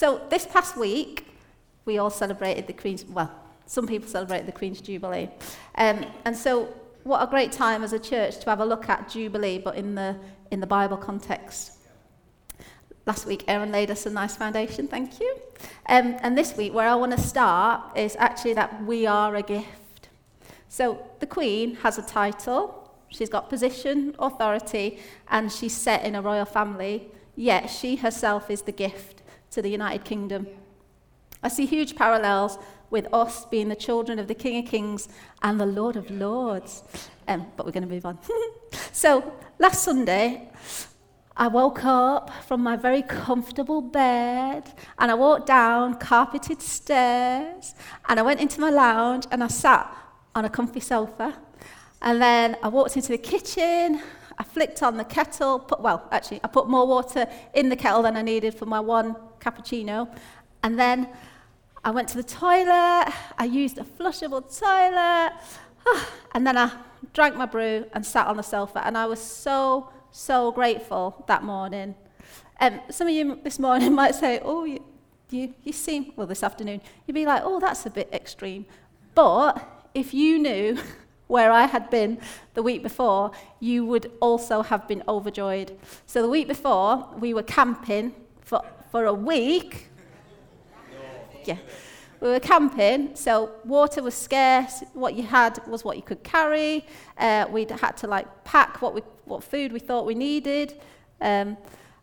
So this past week, we all celebrated the Queen's, well, some people celebrate the Queen's Jubilee. Um, and so what a great time as a church to have a look at Jubilee, but in the, in the Bible context. Last week, Erin laid us a nice foundation, thank you. Um, and this week, where I want to start is actually that we are a gift. So the Queen has a title, she's got position, authority, and she's set in a royal family, yet she herself is the gift to the United Kingdom. I see huge parallels with us being the children of the King of Kings and the Lord of Lords. Um, but we're going to move on. so, last Sunday, I woke up from my very comfortable bed and I walked down carpeted stairs and I went into my lounge and I sat on a comfy sofa. And then I walked into the kitchen, I flicked on the kettle, put, well, actually, I put more water in the kettle than I needed for my one cappuccino. And then I went to the toilet, I used a flushable toilet, and then I drank my brew and sat on the sofa. And I was so so grateful that morning. Um, some of you this morning might say, oh, you, you, you seem, well, this afternoon, you'd be like, oh, that's a bit extreme. But if you knew where I had been the week before, you would also have been overjoyed. So the week before, we were camping for, for a week. Yeah. We were camping, so water was scarce. What you had was what you could carry. Uh, we had to like pack what we what food we thought we needed. Um,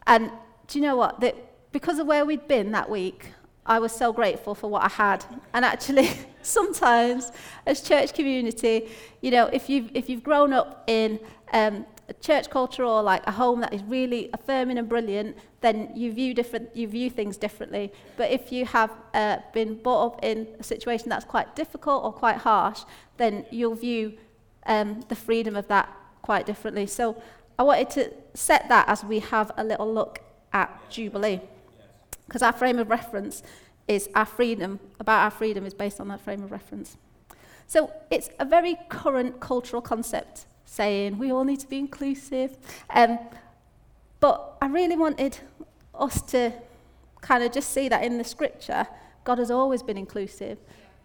and do you know what? That because of where we'd been that week, I was so grateful for what I had. And actually, sometimes as church community, you know, if you've, if you've grown up in um, a church culture or like a home that is really affirming and brilliant, then you view different, you view things differently. But if you have uh, been brought up in a situation that's quite difficult or quite harsh, then you'll view um, the freedom of that quite differently. So I wanted to set that as we have a little look at Jubilee. Because our frame of reference is our freedom, about our freedom is based on that frame of reference. So it's a very current cultural concept saying we all need to be inclusive. Um, but I really wanted us to kind of just see that in the scripture, God has always been inclusive.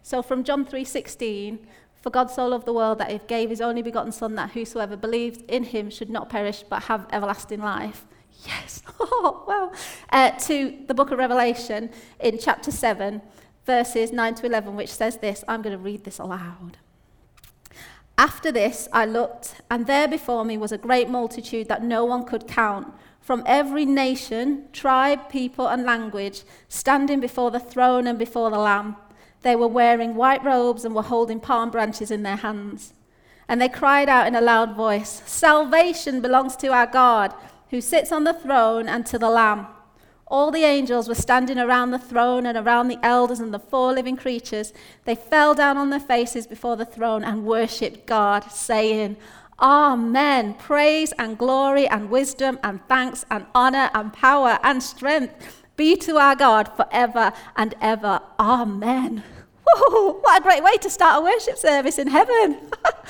So from John 3:16, for God so loved the world that he gave his only begotten Son, that whosoever believes in him should not perish but have everlasting life. Yes, oh, well. Uh, to the book of Revelation in chapter 7, verses 9 to 11, which says this. I'm going to read this aloud. After this, I looked, and there before me was a great multitude that no one could count, from every nation, tribe, people, and language, standing before the throne and before the Lamb. They were wearing white robes and were holding palm branches in their hands. And they cried out in a loud voice Salvation belongs to our God, who sits on the throne, and to the Lamb. All the angels were standing around the throne and around the elders and the four living creatures. They fell down on their faces before the throne and worshipped God, saying, Amen. Praise and glory and wisdom and thanks and honor and power and strength be to our God forever and ever. Amen. Whoa, what a great way to start a worship service in heaven.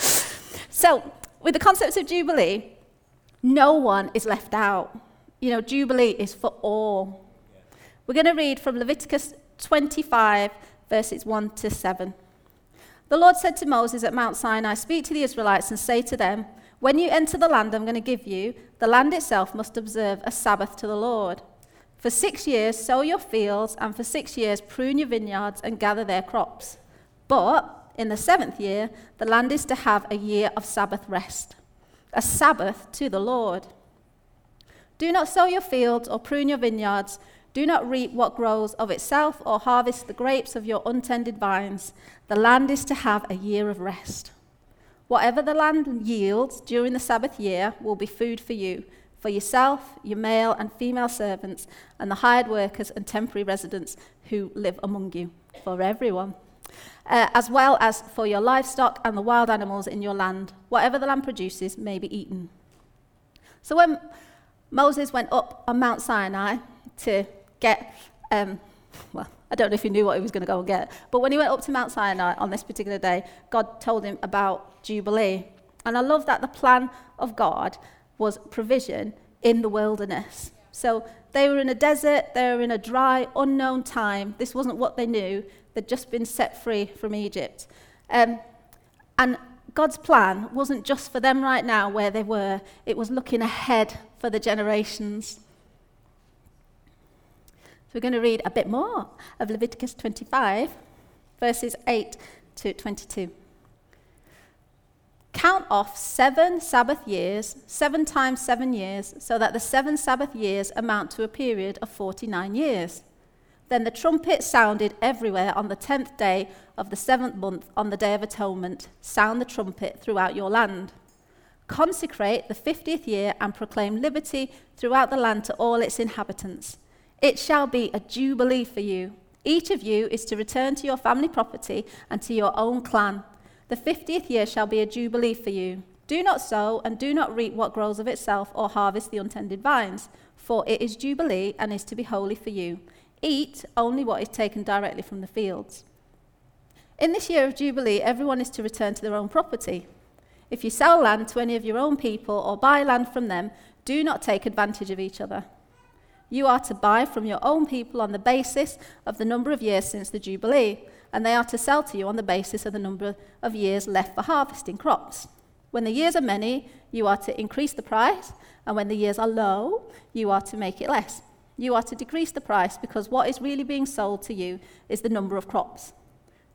so, with the concept of Jubilee, no one is left out. You know, Jubilee is for all. We're going to read from Leviticus 25, verses 1 to 7. The Lord said to Moses at Mount Sinai, Speak to the Israelites and say to them, When you enter the land I'm going to give you, the land itself must observe a Sabbath to the Lord. For six years, sow your fields, and for six years, prune your vineyards and gather their crops. But in the seventh year, the land is to have a year of Sabbath rest, a Sabbath to the Lord. Do not sow your fields or prune your vineyards. Do not reap what grows of itself or harvest the grapes of your untended vines. The land is to have a year of rest. Whatever the land yields during the Sabbath year will be food for you for yourself, your male and female servants, and the hired workers and temporary residents who live among you, for everyone. Uh, as well as for your livestock and the wild animals in your land. Whatever the land produces may be eaten. So when Moses went up on Mount Sinai to get, um, well, I don't know if he knew what he was going to go and get, but when he went up to Mount Sinai on this particular day, God told him about Jubilee. And I love that the plan of God was provision in the wilderness. So they were in a desert, they were in a dry, unknown time. This wasn't what they knew. They'd just been set free from Egypt. Um, and God's plan wasn't just for them right now where they were, it was looking ahead for the generations. So we're going to read a bit more of Leviticus 25, verses 8 to 22. Count off seven Sabbath years, seven times seven years, so that the seven Sabbath years amount to a period of 49 years. Then the trumpet sounded everywhere on the tenth day of the seventh month on the Day of Atonement. Sound the trumpet throughout your land. Consecrate the fiftieth year and proclaim liberty throughout the land to all its inhabitants. It shall be a jubilee for you. Each of you is to return to your family property and to your own clan. The fiftieth year shall be a jubilee for you. Do not sow and do not reap what grows of itself or harvest the untended vines, for it is jubilee and is to be holy for you. Eat only what is taken directly from the fields. In this year of Jubilee, everyone is to return to their own property. If you sell land to any of your own people or buy land from them, do not take advantage of each other. You are to buy from your own people on the basis of the number of years since the Jubilee, and they are to sell to you on the basis of the number of years left for harvesting crops. When the years are many, you are to increase the price, and when the years are low, you are to make it less you are to decrease the price because what is really being sold to you is the number of crops.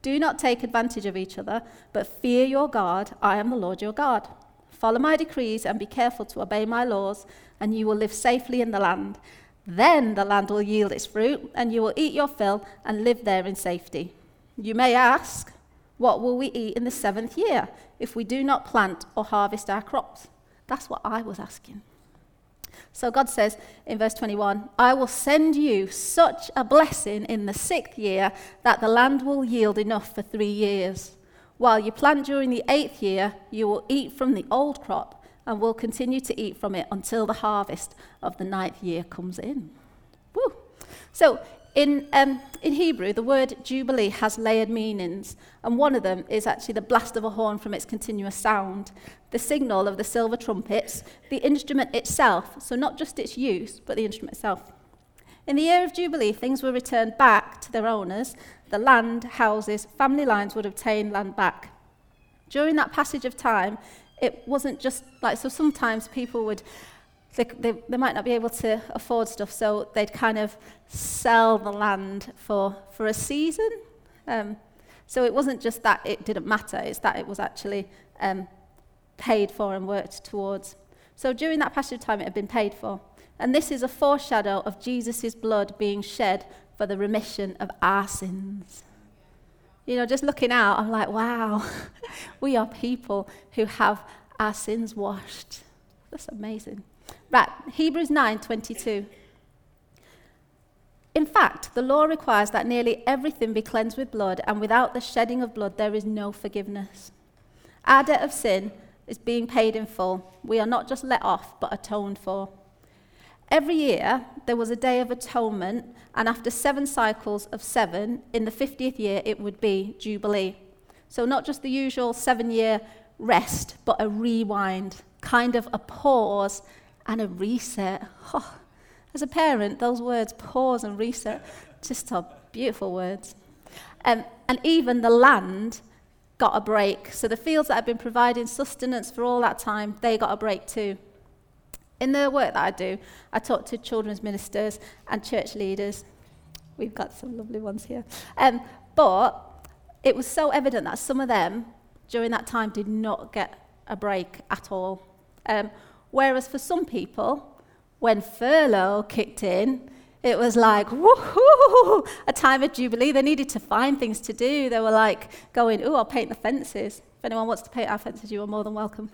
Do not take advantage of each other, but fear your God. I am the Lord your God. Follow my decrees and be careful to obey my laws, and you will live safely in the land. Then the land will yield its fruit, and you will eat your fill and live there in safety. You may ask, What will we eat in the seventh year if we do not plant or harvest our crops? That's what I was asking. So God says in verse 21 I will send you such a blessing in the sixth year that the land will yield enough for three years. While you plant during the eighth year, you will eat from the old crop and will continue to eat from it until the harvest of the ninth year comes in. Woo. So in, um, in Hebrew, the word jubilee has layered meanings, and one of them is actually the blast of a horn from its continuous sound, the signal of the silver trumpets, the instrument itself, so not just its use, but the instrument itself. In the year of Jubilee, things were returned back to their owners. The land, houses, family lines would obtain land back. During that passage of time, it wasn't just like, so sometimes people would they, they, they might not be able to afford stuff, so they'd kind of sell the land for, for a season. Um, so it wasn't just that it didn't matter, it's that it was actually um, paid for and worked towards. So during that passage of time, it had been paid for. And this is a foreshadow of Jesus' blood being shed for the remission of our sins. You know, just looking out, I'm like, wow, we are people who have our sins washed. That's amazing. Right, Hebrews 9:22. In fact, the law requires that nearly everything be cleansed with blood, and without the shedding of blood, there is no forgiveness. Our debt of sin is being paid in full. We are not just let off, but atoned for. Every year, there was a day of atonement, and after seven cycles of seven, in the 50th year, it would be Jubilee. So, not just the usual seven year rest, but a rewind, kind of a pause and a reset. Oh, as a parent, those words, pause and reset, just are beautiful words. Um, and even the land got a break. So the fields that had been providing sustenance for all that time, they got a break too. In the work that I do, I talk to children's ministers and church leaders. We've got some lovely ones here. Um, but it was so evident that some of them during that time did not get a break at all. Um, Whereas for some people, when furlough kicked in, it was like, woohoo, a time of jubilee. They needed to find things to do. They were like going, oh, I'll paint the fences. If anyone wants to paint our fences, you are more than welcome.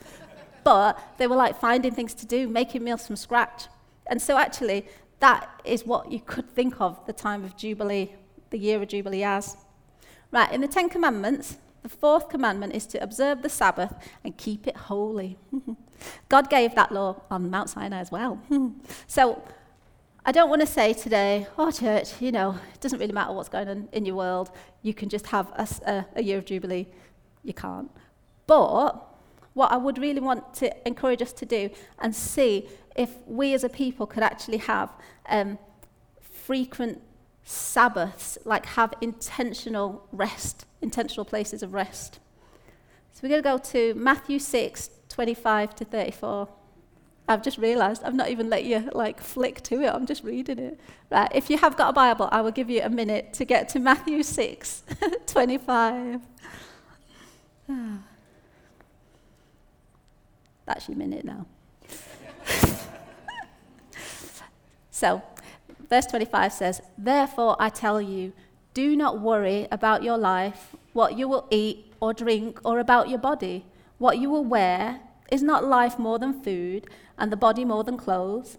but they were like finding things to do, making meals from scratch. And so actually, that is what you could think of the time of Jubilee, the year of Jubilee as. Right, in the Ten Commandments, the fourth commandment is to observe the Sabbath and keep it holy. God gave that law on Mount Sinai as well. so I don't want to say today, oh, church, you know, it doesn't really matter what's going on in your world. You can just have a, a, a year of Jubilee. You can't. But what I would really want to encourage us to do and see if we as a people could actually have um, frequent Sabbaths, like have intentional rest, intentional places of rest. So we're going to go to Matthew 6, 25 to 34. I've just realised I've not even let you like flick to it. I'm just reading it. Right. If you have got a Bible, I will give you a minute to get to Matthew 6, 25. That's your minute now. so, verse 25 says, Therefore I tell you, do not worry about your life, what you will eat or drink, or about your body, what you will wear. Is not life more than food, and the body more than clothes?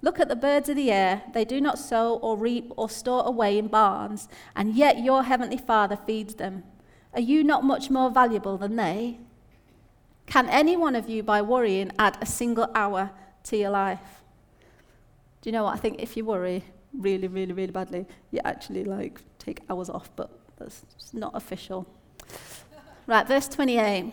Look at the birds of the air. They do not sow or reap or store away in barns, and yet your heavenly Father feeds them. Are you not much more valuable than they? Can any one of you, by worrying, add a single hour to your life? Do you know what? I think if you worry really, really, really badly, you actually like take hours off, but that's not official. right, verse 28.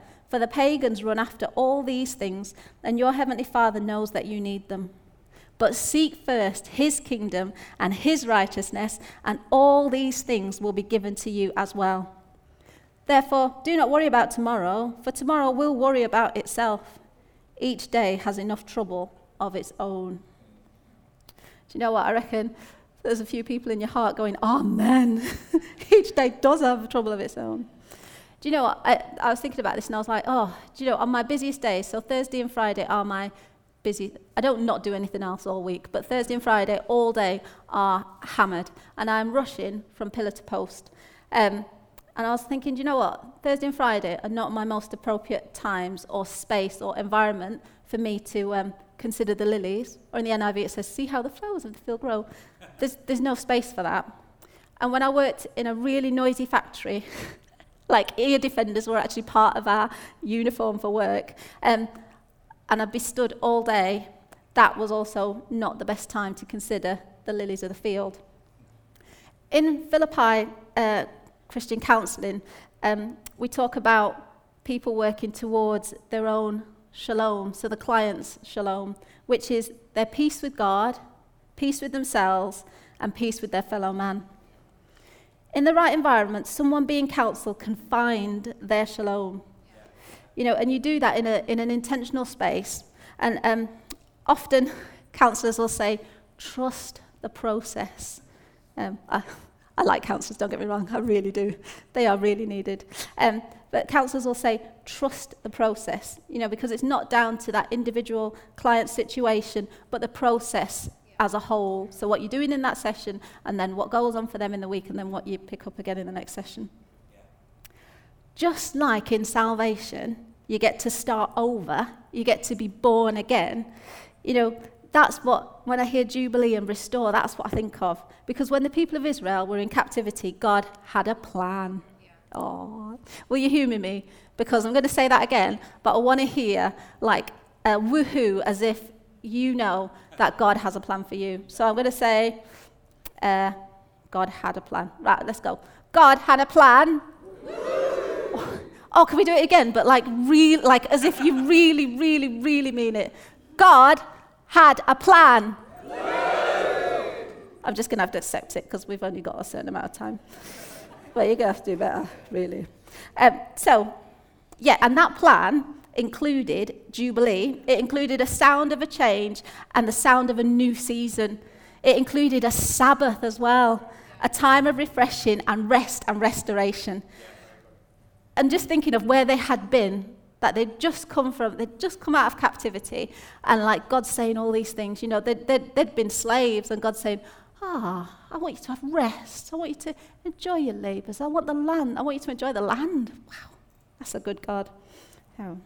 For the pagans run after all these things, and your heavenly Father knows that you need them. But seek first his kingdom and his righteousness, and all these things will be given to you as well. Therefore, do not worry about tomorrow, for tomorrow will worry about itself. Each day has enough trouble of its own. Do you know what? I reckon there's a few people in your heart going, Amen. Each day does have trouble of its own. Do you know what? I, I was thinking about this and I was like, oh, do you know, on my busiest days, so Thursday and Friday are my busy. I don't not do anything else all week, but Thursday and Friday all day are hammered. And I'm rushing from pillar to post. Um, and I was thinking, do you know what? Thursday and Friday are not my most appropriate times or space or environment for me to um, consider the lilies. Or in the NIV, it says, see how the flowers of the field grow. There's, there's no space for that. And when I worked in a really noisy factory, like ear defenders were actually part of our uniform for work, um, and I'd be stood all day, that was also not the best time to consider the lilies of the field. In Philippi, uh, Christian counseling, um, we talk about people working towards their own shalom, so the client's shalom, which is their peace with God, peace with themselves, and peace with their fellow man. In the right environment, someone being counseled can find their shalom. You know, and you do that in, a, in an intentional space. And um, often counselors will say, trust the process. Um, I, I like counsellors, don't get me wrong, I really do. They are really needed. Um, but counsellors will say, trust the process, you know, because it's not down to that individual client situation, but the process as a whole. So what you're doing in that session, and then what goes on for them in the week, and then what you pick up again in the next session. Just like in salvation, you get to start over, you get to be born again. You know, that's what, when I hear Jubilee and restore, that's what I think of. Because when the people of Israel were in captivity, God had a plan. Oh, will you humour me? Because I'm going to say that again, but I want to hear like a woohoo as if you know that God has a plan for you. So I'm going to say, uh, God had a plan. Right, let's go. God had a plan. Oh, can we do it again? But like, real, like as if you really, really, really mean it. God had a plan. I'm just going to have to accept it because we've only got a certain amount of time. But you're going to have to do better, really. Um, so, yeah, and that plan included Jubilee. It included a sound of a change and the sound of a new season. It included a Sabbath as well, a time of refreshing and rest and restoration. And just thinking of where they had been that they'd just come from, they'd just come out of captivity, and like God saying all these things, you know, they'd, they'd, they'd been slaves, and God saying, Ah, I want you to have rest. I want you to enjoy your labours. I want the land. I want you to enjoy the land. Wow, that's a good God. Oh.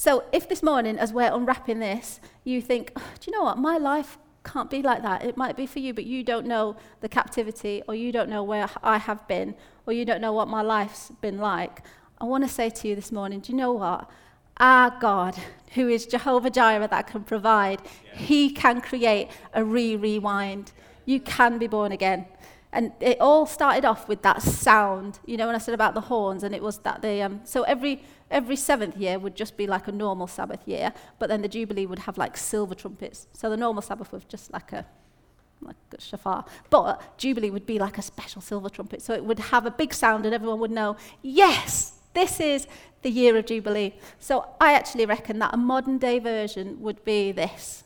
So if this morning, as we're unwrapping this, you think, oh, do you know what? My life can't be like that. It might be for you, but you don't know the captivity, or you don't know where I have been, or you don't know what my life's been like. I want to say to you this morning, do you know what? Our God, who is Jehovah Jireh that can provide, yeah. He can create a re rewind. You can be born again. And it all started off with that sound, you know, when I said about the horns, and it was that they, um, so every, every seventh year would just be like a normal Sabbath year, but then the Jubilee would have like silver trumpets. So the normal Sabbath was just like a, like a shofar. But Jubilee would be like a special silver trumpet. So it would have a big sound, and everyone would know, yes, this is the year of Jubilee. So I actually reckon that a modern day version would be this.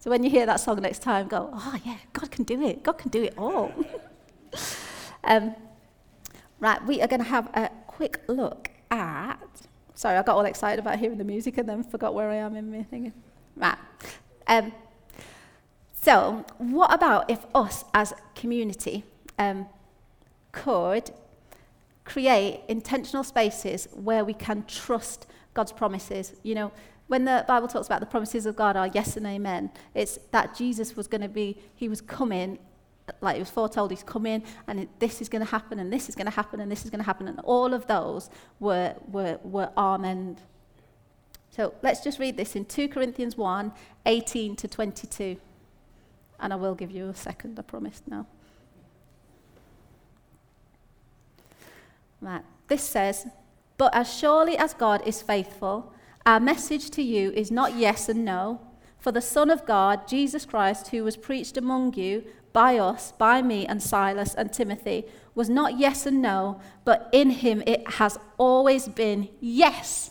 So when you hear that song next time, go, oh, yeah, God can do it. God can do it all. um, right, we are going to have a quick look at. Sorry, I got all excited about hearing the music and then forgot where I am in my thing. Right. Um, so, what about if us as community um, could create intentional spaces where we can trust God's promises? You know, when the Bible talks about the promises of God are yes and amen, it's that Jesus was going to be, he was coming, like he was foretold, he's coming, and it, this is going to happen, and this is going to happen, and this is going to happen. And all of those were, were, were amen. So let's just read this in 2 Corinthians 1 18 to 22. And I will give you a second, I promise now. Right. This says, But as surely as God is faithful, our message to you is not yes and no, for the Son of God, Jesus Christ, who was preached among you by us, by me and Silas and Timothy, was not yes and no, but in him it has always been yes.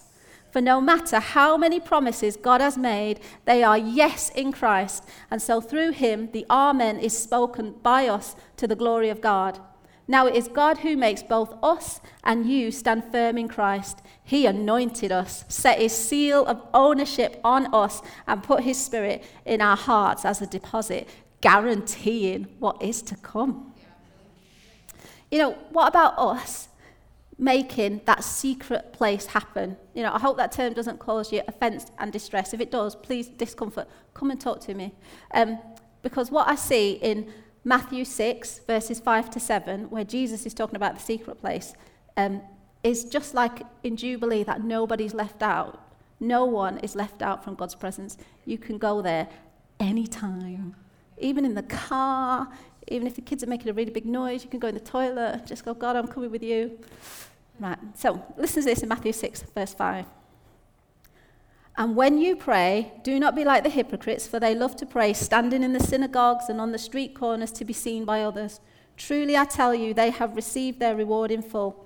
For no matter how many promises God has made, they are yes in Christ. And so through him, the Amen is spoken by us to the glory of God. Now it is God who makes both us and you stand firm in Christ. He anointed us, set his seal of ownership on us, and put his spirit in our hearts as a deposit, guaranteeing what is to come. You know, what about us making that secret place happen? You know, I hope that term doesn't cause you offense and distress. If it does, please, discomfort, come and talk to me. Um, because what I see in Matthew 6, verses 5 to 7, where Jesus is talking about the secret place, um, is just like in Jubilee that nobody's left out. No one is left out from God's presence. You can go there anytime, even in the car, even if the kids are making a really big noise, you can go in the toilet, just go, God, I'm coming with you. Right, so listen to this in Matthew 6, verse 5. And when you pray, do not be like the hypocrites, for they love to pray standing in the synagogues and on the street corners to be seen by others. Truly, I tell you, they have received their reward in full.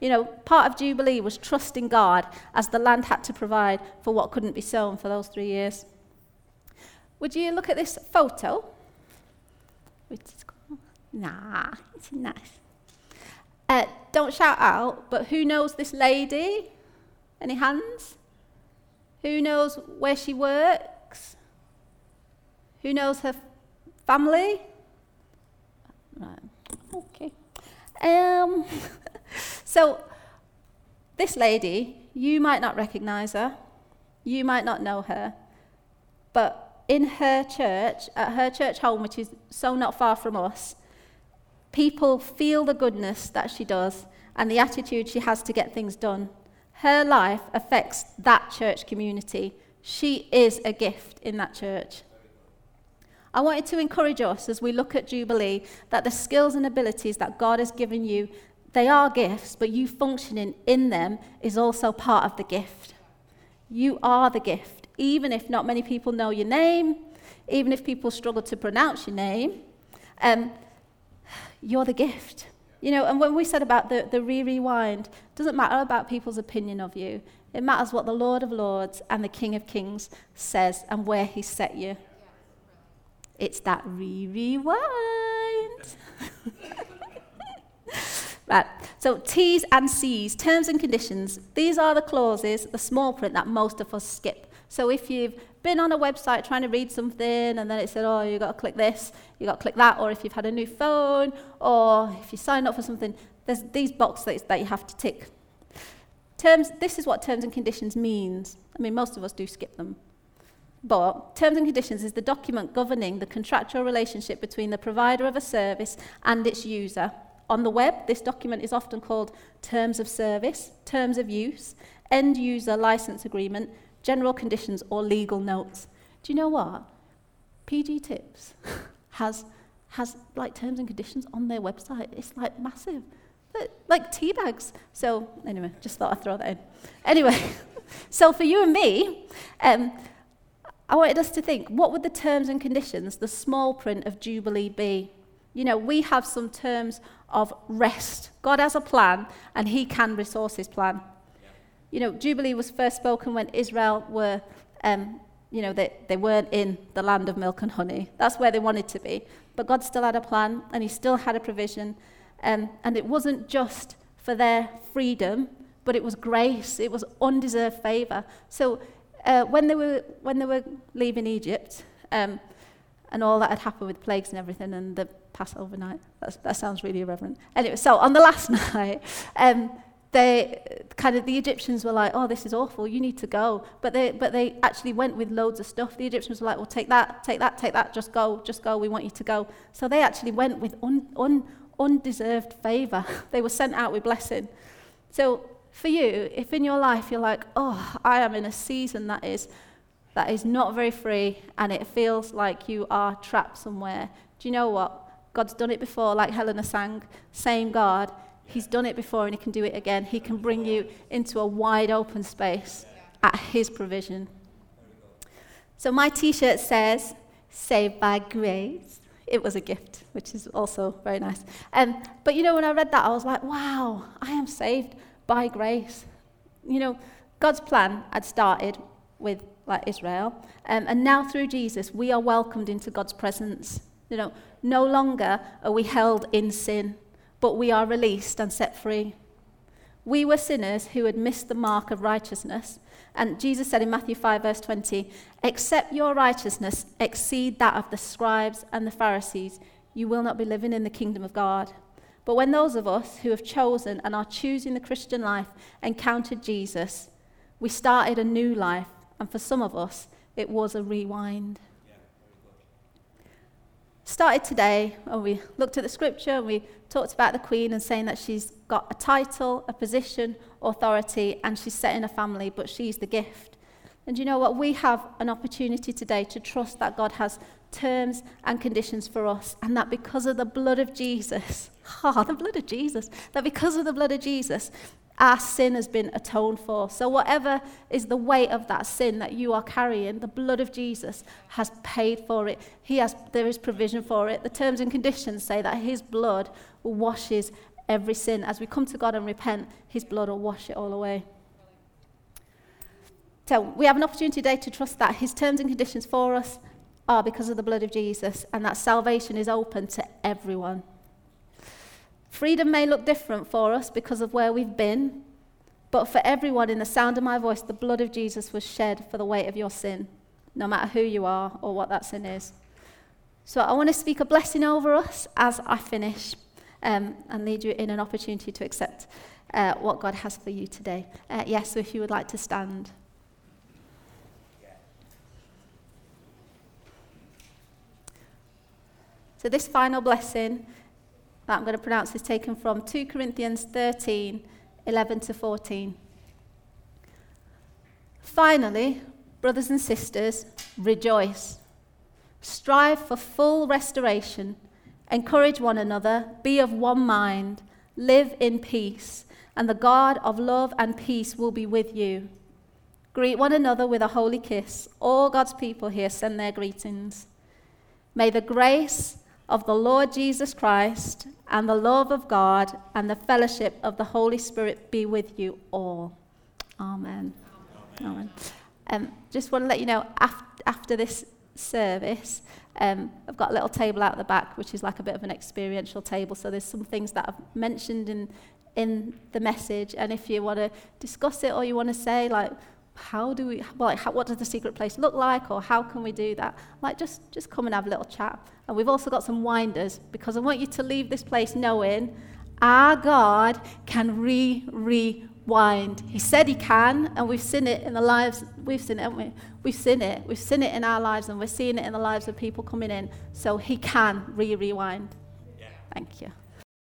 You know, part of Jubilee was trusting God as the land had to provide for what couldn't be sown for those three years. Would you look at this photo? Nah, it's nice. Uh, don't shout out, but who knows this lady? Any hands? Who knows where she works? Who knows her family? Right. Okay. Um, so, this lady, you might not recognize her, you might not know her, but in her church, at her church home, which is so not far from us, people feel the goodness that she does and the attitude she has to get things done. Her life affects that church community. She is a gift in that church. I wanted to encourage us as we look at Jubilee that the skills and abilities that God has given you, they are gifts, but you functioning in them is also part of the gift. You are the gift. even if not many people know your name, even if people struggle to pronounce your name, um, you're the gift. You know, and when we said about the, the re rewind, it doesn't matter about people's opinion of you. It matters what the Lord of Lords and the King of Kings says and where He set you. It's that re rewind. right. So T's and C's, terms and conditions. These are the clauses, the small print that most of us skip. So if you've been on a website trying to read something and then it said, oh, you've got to click this, you've got to click that, or if you've had a new phone, or if you sign up for something, there's these boxes that you have to tick. Terms, this is what terms and conditions means. I mean, most of us do skip them. But terms and conditions is the document governing the contractual relationship between the provider of a service and its user. On the web, this document is often called terms of service, terms of use, end user license agreement, general conditions, or legal notes. Do you know what? PG Tips has, has like terms and conditions on their website. It's like massive like tea bags. So, anyway, just thought I'd throw that in. Anyway, so for you and me, um, I wanted us to think what would the terms and conditions, the small print of Jubilee be? You know, we have some terms of rest. God has a plan, and He can resource His plan. You know, Jubilee was first spoken when Israel were, um, you know, they, they weren't in the land of milk and honey. That's where they wanted to be. But God still had a plan, and He still had a provision. Um, and it wasn't just for their freedom, but it was grace, it was undeserved favor. So uh, when, they were, when they were leaving Egypt, um, and all that had happened with plagues and everything, and the Passover night, That's, that sounds really irreverent. Anyway, so on the last night, um, they kind of the Egyptians were like, "Oh, this is awful. You need to go." But they but they actually went with loads of stuff. The Egyptians were like, "Well, take that, take that, take that. Just go, just go. We want you to go." So they actually went with un, un, undeserved favor. they were sent out with blessing. So for you, if in your life you're like, oh, I am in a season that is that is not very free and it feels like you are trapped somewhere, do you know what? God's done it before, like Helena sang, same God. He's done it before and he can do it again. He can bring you into a wide open space at his provision. So my t shirt says, Saved by Grace it was a gift, which is also very nice. Um, but you know, when I read that, I was like, wow, I am saved by grace. You know, God's plan had started with like Israel, um, and now through Jesus, we are welcomed into God's presence. You know, no longer are we held in sin, but we are released and set free. We were sinners who had missed the mark of righteousness, and Jesus said in Matthew 5, verse 20, Except your righteousness exceed that of the scribes and the Pharisees, you will not be living in the kingdom of God. But when those of us who have chosen and are choosing the Christian life encountered Jesus, we started a new life. And for some of us, it was a rewind. Started today, and we looked at the scripture and we talked about the Queen and saying that she's got a title, a position, authority, and she's set in a family, but she's the gift. And you know what? We have an opportunity today to trust that God has terms and conditions for us, and that because of the blood of Jesus, oh, the blood of Jesus, that because of the blood of Jesus, our sin has been atoned for. So, whatever is the weight of that sin that you are carrying, the blood of Jesus has paid for it. He has, there is provision for it. The terms and conditions say that His blood washes every sin. As we come to God and repent, His blood will wash it all away. So we have an opportunity today to trust that His terms and conditions for us are because of the blood of Jesus and that salvation is open to everyone. Freedom may look different for us because of where we've been, but for everyone in the sound of my voice, the blood of Jesus was shed for the weight of your sin, no matter who you are or what that sin is. So I want to speak a blessing over us as I finish um, and lead you in an opportunity to accept uh, what God has for you today. Uh, yes, so if you would like to stand. So, this final blessing that I'm going to pronounce is taken from 2 Corinthians 13 11 to 14. Finally, brothers and sisters, rejoice. Strive for full restoration Encourage one another, be of one mind, live in peace, and the God of love and peace will be with you. Greet one another with a holy kiss. All God's people here send their greetings. May the grace of the Lord Jesus Christ and the love of God and the fellowship of the Holy Spirit be with you all. Amen. Amen. Amen. Um, just want to let you know after, after this service, um, I've got a little table out the back, which is like a bit of an experiential table. So there's some things that I've mentioned in in the message, and if you want to discuss it or you want to say like, how do we, well, like, how, what does the secret place look like, or how can we do that? Like, just just come and have a little chat. And we've also got some winders because I want you to leave this place knowing our God can re rewind. He said He can, and we've seen it in the lives. We've seen it, haven't we? We've seen it. We've seen it in our lives, and we're seeing it in the lives of people coming in. So He can re rewind. Yeah. Thank you.